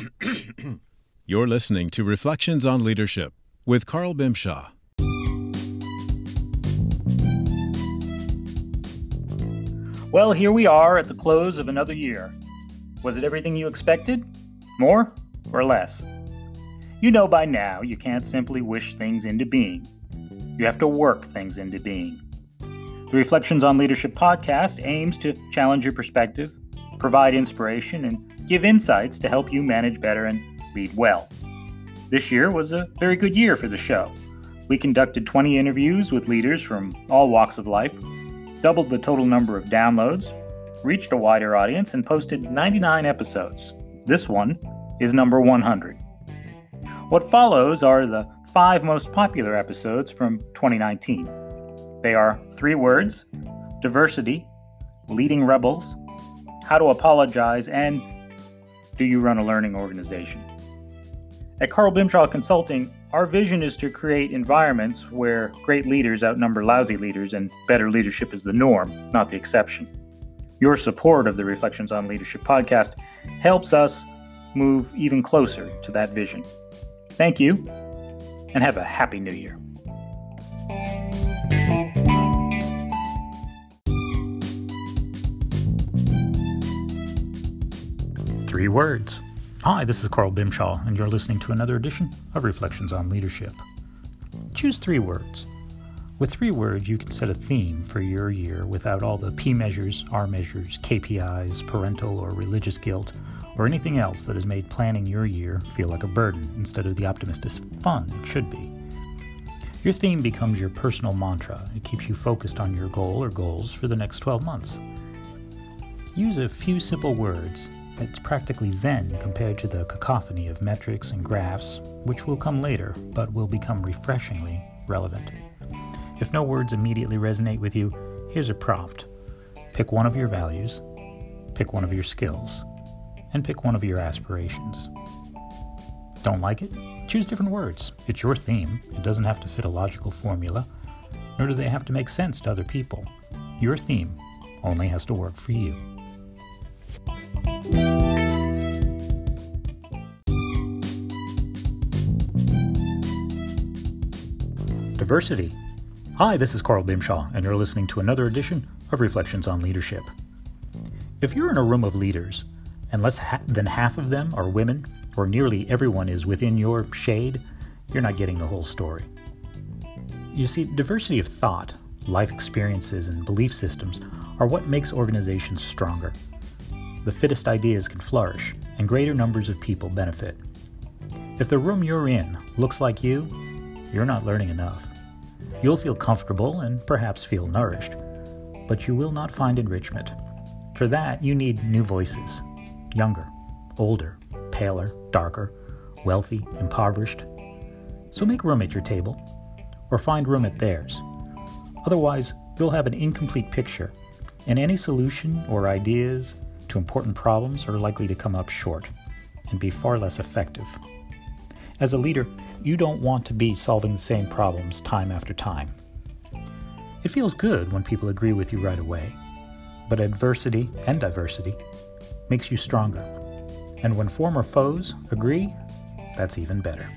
You're listening to Reflections on Leadership with Carl Bimshaw. Well, here we are at the close of another year. Was it everything you expected? More or less? You know by now you can't simply wish things into being. You have to work things into being. The Reflections on Leadership podcast aims to challenge your perspective, provide inspiration, and give insights to help you manage better and lead well. This year was a very good year for the show. We conducted 20 interviews with leaders from all walks of life doubled the total number of downloads, reached a wider audience, and posted 99 episodes. This one is number 100. What follows are the five most popular episodes from 2019. They are three words diversity, leading rebels, how to apologize, and do you run a learning organization? At Carl Bimshaw Consulting, our vision is to create environments where great leaders outnumber lousy leaders and better leadership is the norm, not the exception. Your support of the Reflections on Leadership podcast helps us move even closer to that vision. Thank you, and have a happy new year. Three words Hi, this is Carl Bimshaw, and you're listening to another edition of Reflections on Leadership. Choose three words. With three words, you can set a theme for your year without all the P measures, R measures, KPIs, parental or religious guilt, or anything else that has made planning your year feel like a burden instead of the optimistic fun it should be. Your theme becomes your personal mantra. It keeps you focused on your goal or goals for the next 12 months. Use a few simple words it's practically zen compared to the cacophony of metrics and graphs, which will come later but will become refreshingly relevant. If no words immediately resonate with you, here's a prompt pick one of your values, pick one of your skills, and pick one of your aspirations. Don't like it? Choose different words. It's your theme. It doesn't have to fit a logical formula, nor do they have to make sense to other people. Your theme only has to work for you. Hi, this is Carl Bimshaw, and you're listening to another edition of Reflections on Leadership. If you're in a room of leaders, and less ha- than half of them are women, or nearly everyone is within your shade, you're not getting the whole story. You see, diversity of thought, life experiences, and belief systems are what makes organizations stronger. The fittest ideas can flourish, and greater numbers of people benefit. If the room you're in looks like you, you're not learning enough. You'll feel comfortable and perhaps feel nourished, but you will not find enrichment. For that, you need new voices younger, older, paler, darker, wealthy, impoverished. So make room at your table, or find room at theirs. Otherwise, you'll have an incomplete picture, and any solution or ideas to important problems are likely to come up short and be far less effective. As a leader, you don't want to be solving the same problems time after time. It feels good when people agree with you right away, but adversity and diversity makes you stronger. And when former foes agree, that's even better.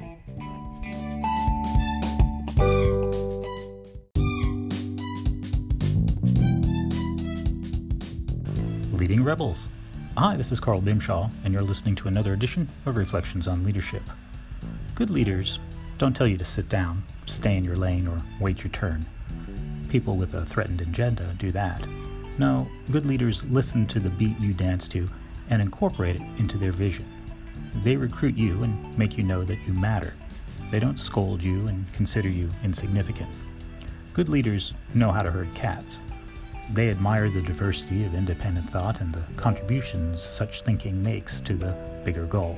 Leading Rebels. Hi, this is Carl Bimshaw, and you're listening to another edition of Reflections on Leadership. Good leaders don't tell you to sit down, stay in your lane, or wait your turn. People with a threatened agenda do that. No, good leaders listen to the beat you dance to and incorporate it into their vision. They recruit you and make you know that you matter. They don't scold you and consider you insignificant. Good leaders know how to herd cats. They admire the diversity of independent thought and the contributions such thinking makes to the bigger goal.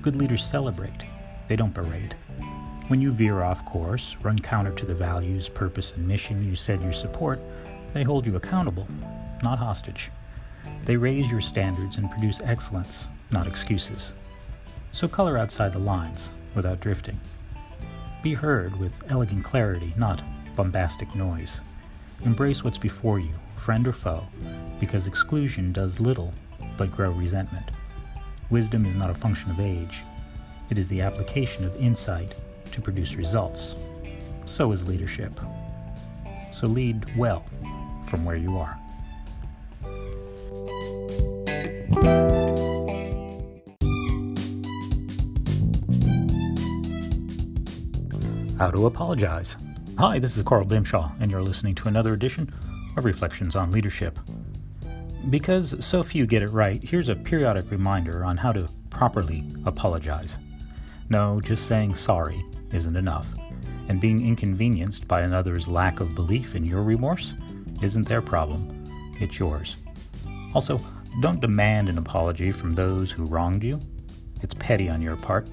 Good leaders celebrate they don't berate. When you veer off course, run counter to the values, purpose, and mission you said you support, they hold you accountable, not hostage. They raise your standards and produce excellence, not excuses. So color outside the lines without drifting. Be heard with elegant clarity, not bombastic noise. Embrace what's before you, friend or foe, because exclusion does little but grow resentment. Wisdom is not a function of age, it is the application of insight to produce results. So is leadership. So lead well from where you are. How to apologize. Hi, this is Carl Bimshaw, and you're listening to another edition of Reflections on Leadership. Because so few get it right, here's a periodic reminder on how to properly apologize. No, just saying sorry isn't enough, and being inconvenienced by another's lack of belief in your remorse isn't their problem, it's yours. Also, don't demand an apology from those who wronged you. It's petty on your part,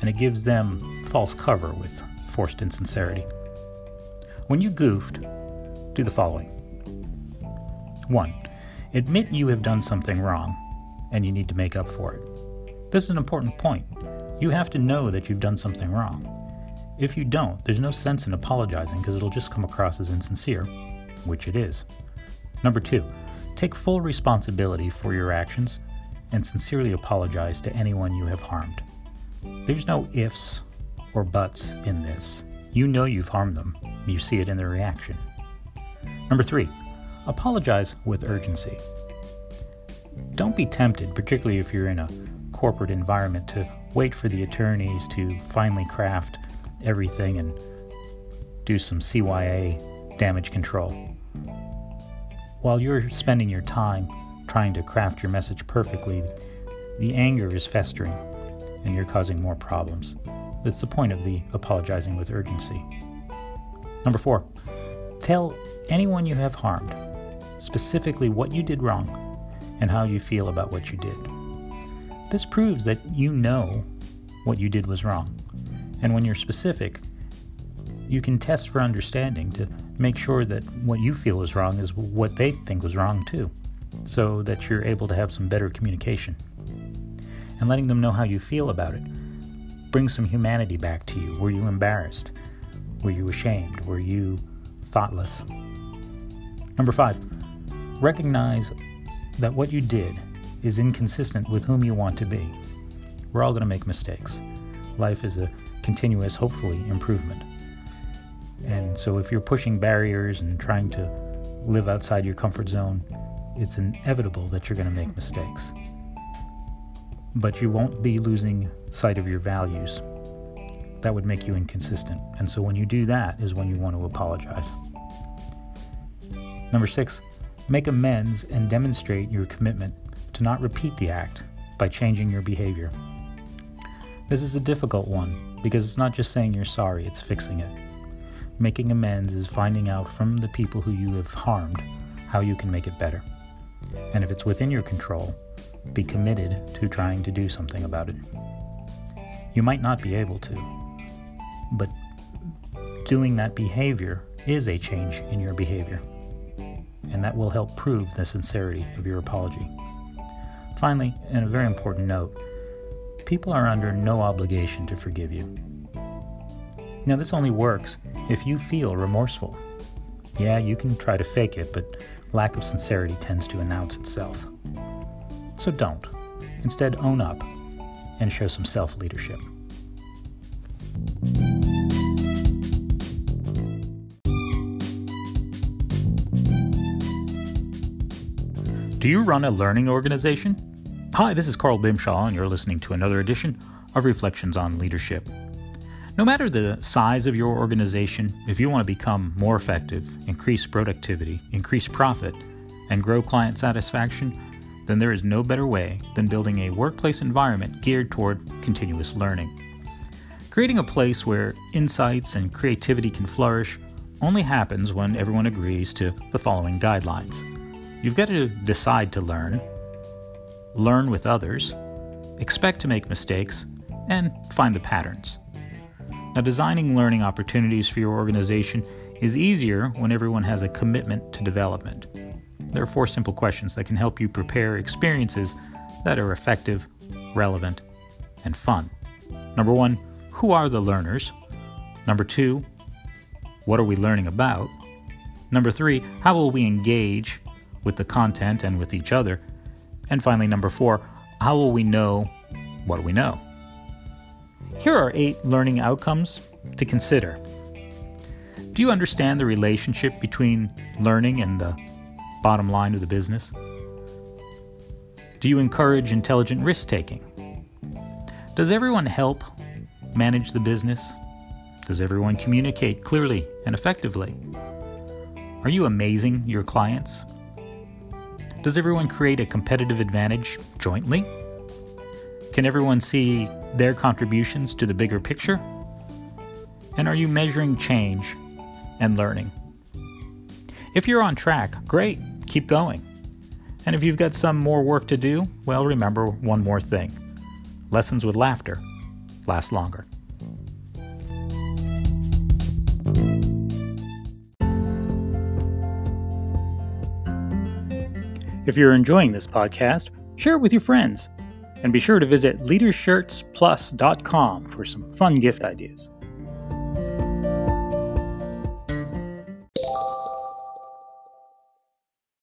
and it gives them false cover with forced insincerity. When you goofed, do the following 1. Admit you have done something wrong and you need to make up for it. This is an important point. You have to know that you've done something wrong. If you don't, there's no sense in apologizing because it'll just come across as insincere, which it is. Number two, take full responsibility for your actions and sincerely apologize to anyone you have harmed. There's no ifs or buts in this. You know you've harmed them, you see it in their reaction. Number three, apologize with urgency. Don't be tempted, particularly if you're in a corporate environment, to wait for the attorneys to finally craft everything and do some CYA damage control. While you're spending your time trying to craft your message perfectly, the anger is festering and you're causing more problems. That's the point of the apologizing with urgency. Number four, tell anyone you have harmed specifically what you did wrong and how you feel about what you did. This proves that you know what you did was wrong. And when you're specific, you can test for understanding to make sure that what you feel is wrong is what they think was wrong too, so that you're able to have some better communication. And letting them know how you feel about it brings some humanity back to you. Were you embarrassed? Were you ashamed? Were you thoughtless? Number five, recognize that what you did is inconsistent with whom you want to be. We're all going to make mistakes. Life is a continuous, hopefully, improvement. And so if you're pushing barriers and trying to live outside your comfort zone, it's inevitable that you're going to make mistakes. But you won't be losing sight of your values. That would make you inconsistent. And so when you do that is when you want to apologize. Number six, make amends and demonstrate your commitment to not repeat the act by changing your behavior. This is a difficult one because it's not just saying you're sorry, it's fixing it. Making amends is finding out from the people who you have harmed how you can make it better. And if it's within your control, be committed to trying to do something about it. You might not be able to, but doing that behavior is a change in your behavior, and that will help prove the sincerity of your apology. Finally, and a very important note, people are under no obligation to forgive you. Now, this only works if you feel remorseful. Yeah, you can try to fake it, but lack of sincerity tends to announce itself. So don't. Instead, own up and show some self leadership. Do you run a learning organization? Hi, this is Carl Bimshaw, and you're listening to another edition of Reflections on Leadership. No matter the size of your organization, if you want to become more effective, increase productivity, increase profit, and grow client satisfaction, then there is no better way than building a workplace environment geared toward continuous learning. Creating a place where insights and creativity can flourish only happens when everyone agrees to the following guidelines. You've got to decide to learn, learn with others, expect to make mistakes, and find the patterns. Now, designing learning opportunities for your organization is easier when everyone has a commitment to development. There are four simple questions that can help you prepare experiences that are effective, relevant, and fun. Number one, who are the learners? Number two, what are we learning about? Number three, how will we engage with the content and with each other? And finally, number four, how will we know what we know? Here are eight learning outcomes to consider. Do you understand the relationship between learning and the bottom line of the business? Do you encourage intelligent risk taking? Does everyone help manage the business? Does everyone communicate clearly and effectively? Are you amazing your clients? Does everyone create a competitive advantage jointly? Can everyone see their contributions to the bigger picture? And are you measuring change and learning? If you're on track, great, keep going. And if you've got some more work to do, well, remember one more thing lessons with laughter last longer. If you're enjoying this podcast, share it with your friends. And be sure to visit leadershirtsplus.com for some fun gift ideas.